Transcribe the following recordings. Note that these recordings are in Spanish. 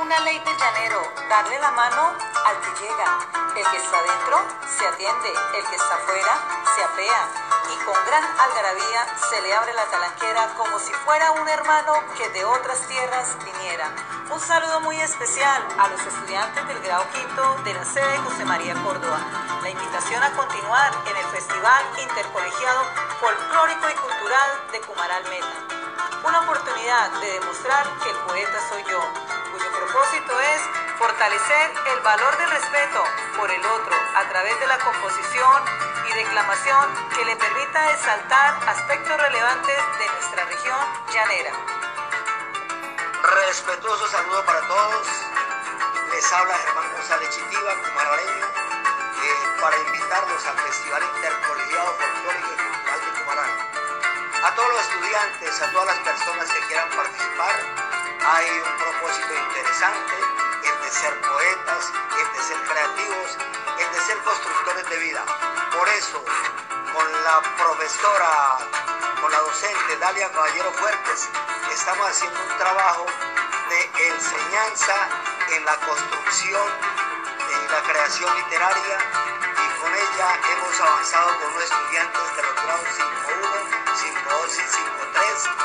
Una ley del llanero darle la mano al que llega. El que está dentro se atiende, el que está afuera se apea. Y con gran algarabía se le abre la talanquera como si fuera un hermano que de otras tierras viniera. Un saludo muy especial a los estudiantes del grado quinto de la sede José María Córdoba. La invitación a continuar en el Festival Intercolegiado Folclórico y Cultural de Cumaral Meta una oportunidad de demostrar que el poeta soy yo, cuyo propósito es fortalecer el valor del respeto por el otro a través de la composición y declamación que le permita exaltar aspectos relevantes de nuestra región llanera. Respetuoso saludo para todos. Les habla Germán González Chitiva, cumarareño, eh, para invitarlos al Festival Intercolegiado Folclórico y Cultural de Cumaral a todos los estudiantes, a todas las personas que quieran participar, hay un propósito interesante, el de ser poetas, el de ser creativos, el de ser constructores de vida. Por eso, con la profesora, con la docente Dalia Caballero Fuertes, estamos haciendo un trabajo de enseñanza en la construcción, en la creación literaria y con ella hemos avanzado con los estudiantes de los grados 5.1 5.2 y 5.3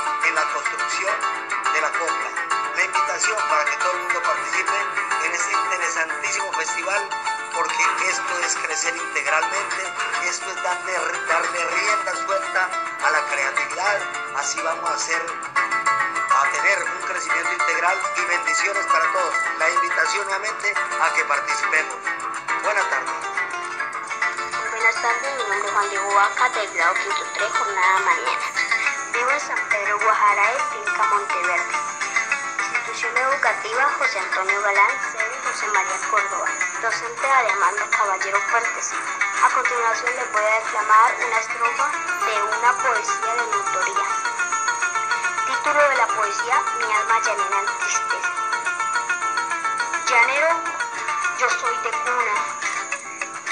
crecer integralmente, esto es darle, darle rienda suelta a la creatividad, así vamos a hacer a tener un crecimiento integral y bendiciones para todos. La invitación nuevamente a que participemos. Buenas tardes. Buenas tardes, mi nombre es Juan Diego Vaca, del grado 3, jornada mañana. Vivo en San Pedro Guajara, finca Monteverde. Institución educativa José Antonio Galán, José María Córdoba, docente de Amanda Caballero Fuertes. A continuación les voy a declamar una estrofa de una poesía de mi autoría. Título de la poesía, Mi alma llanera en tristeza. Llanero, yo soy de cuna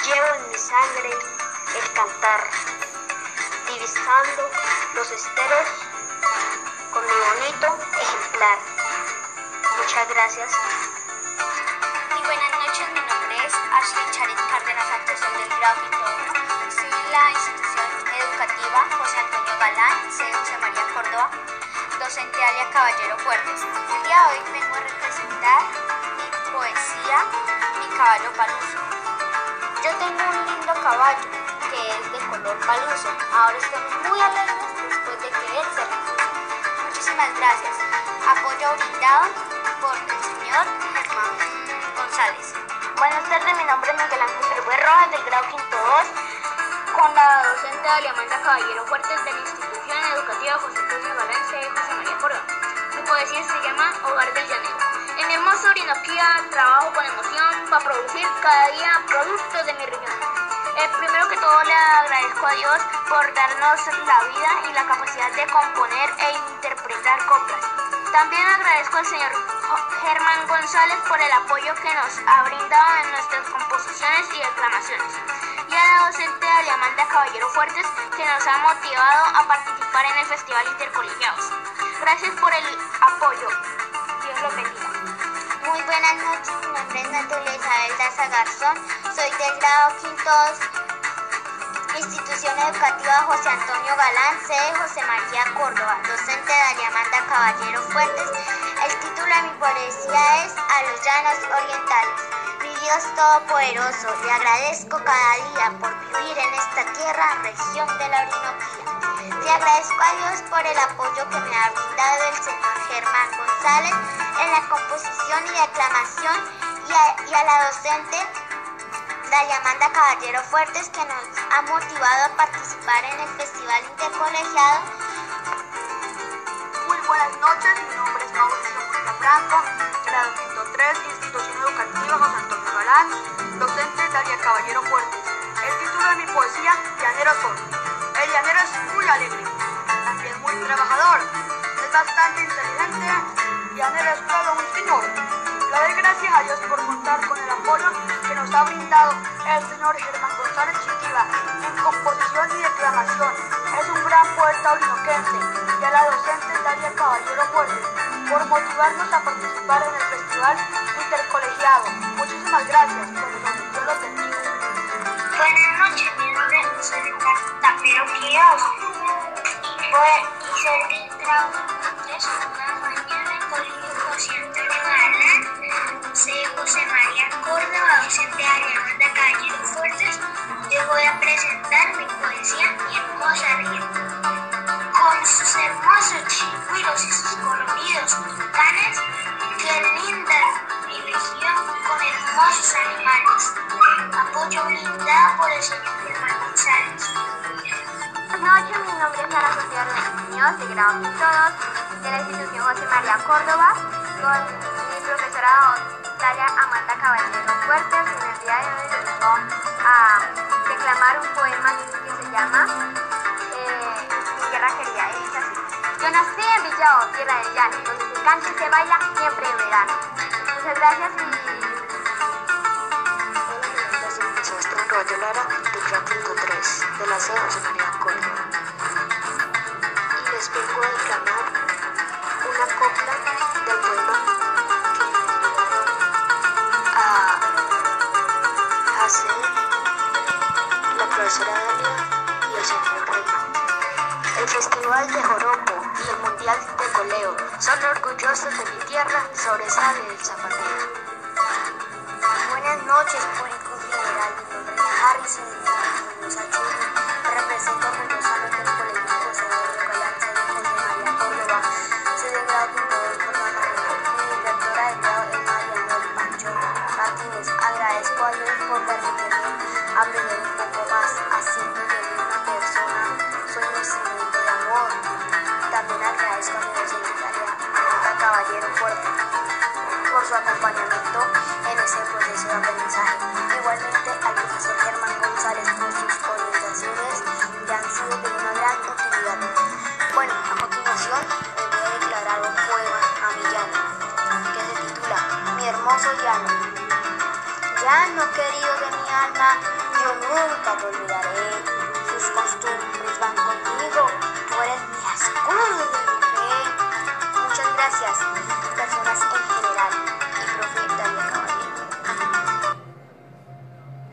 Llevo en mi sangre el cantar, divisando los esteros con mi bonito ejemplar. Muchas gracias. Buenas noches, mi nombre es Ashley Charit Cárdenas Actuación del grado Soy la institución educativa José Antonio Galán, C. José María Córdoba, docente Alia Caballero Fuertes. El día de hoy vengo a representar mi poesía, Mi caballo paluso. Yo tengo un lindo caballo que es de color paluso. Ahora estamos muy alegres después de que él se. Muchísimas gracias. Apoyo brindado por el señor Buenas tardes, mi nombre es Miguel Ángel Rojas del grado quinto 2 con la docente Aliamanda Caballero Fuertes de la institución educativa José Antonio Valencia de José María Córdoba. Mi poesía se llama Hogar del Llanero. En mi hermosa Orinoquía trabajo con emoción para producir cada día productos de mi región. Eh, primero que todo le agradezco a Dios por darnos la vida y la capacidad de componer e interpretar coplas. También agradezco al señor Germán González por el apoyo que nos ha brindado en nuestras composiciones y declamaciones. Y a la docente Aliamanda Caballero Fuertes que nos ha motivado a participar en el Festival Intercolegiados. Gracias por el apoyo. Dios los bendiga. Muy buenas noches, mi nombre es Natalia Isabel Daza Garzón, soy del grado quinto Institución Educativa José Antonio Galán, sede José María Córdoba, docente de Amanda Caballero Fuertes. Mi poesía es A los llanos orientales. Mi Dios Todopoderoso, le agradezco cada día por vivir en esta tierra, región de la Orinoquía. Le agradezco a Dios por el apoyo que me ha brindado el señor Germán González en la composición y declamación y a, y a la docente Caballero Fuertes que nos ha motivado a participar en el Festival Intercolegiado. Muy buenas noches, mi nombre es Franco, grado 103, Institución Educativa José Antonio Galán, docente Dalia Caballero Fuertes. El título de mi poesía, Llanero Sol. El llanero es muy alegre, también muy trabajador, es bastante inteligente, llanero es todo un señor. Le doy gracias a Dios por contar con el apoyo que nos ha brindado el señor Germán González Chiquiva en composición y declamación. Es un gran poeta orinoquense y a la docente Daria Caballero Fuerte por motivarnos a participar en el festival. Intercolegiado. Muchísimas gracias, profesor. Yo los bendiga. Buenas noches, mi nombre es José Tapero Quiroz y fue hice el grado 3 una mañana en Colegio José Antonio Galán, soy José María Córdoba, docente de Ariamanda Caballero Fuertes. Yo voy a presentar mi poesía Mi hermosa río. Rodríguez Muñoz, de grado quinto 2 de la institución José María Córdoba, con mi profesora Dalia Amanda Caballero Fuertes. En el día de hoy vengo a declamar un poema que se llama eh, Mi tierra querida. Y. Yo nací en Villao, tierra del llano, donde se canta y se baila siempre en verano. Muchas gracias y Sebastián Lara, del grado quinto 3, de la sede José María Córdoba. A hacer la profesora y el. El Festival de Joropo y el Mundial de Coleo son orgullosos de mi tierra, sobresale el zapatero. Buenas noches, público general. Mi nombre es Harrison Achuri. Llano querido de mi alma, yo nunca te olvidaré.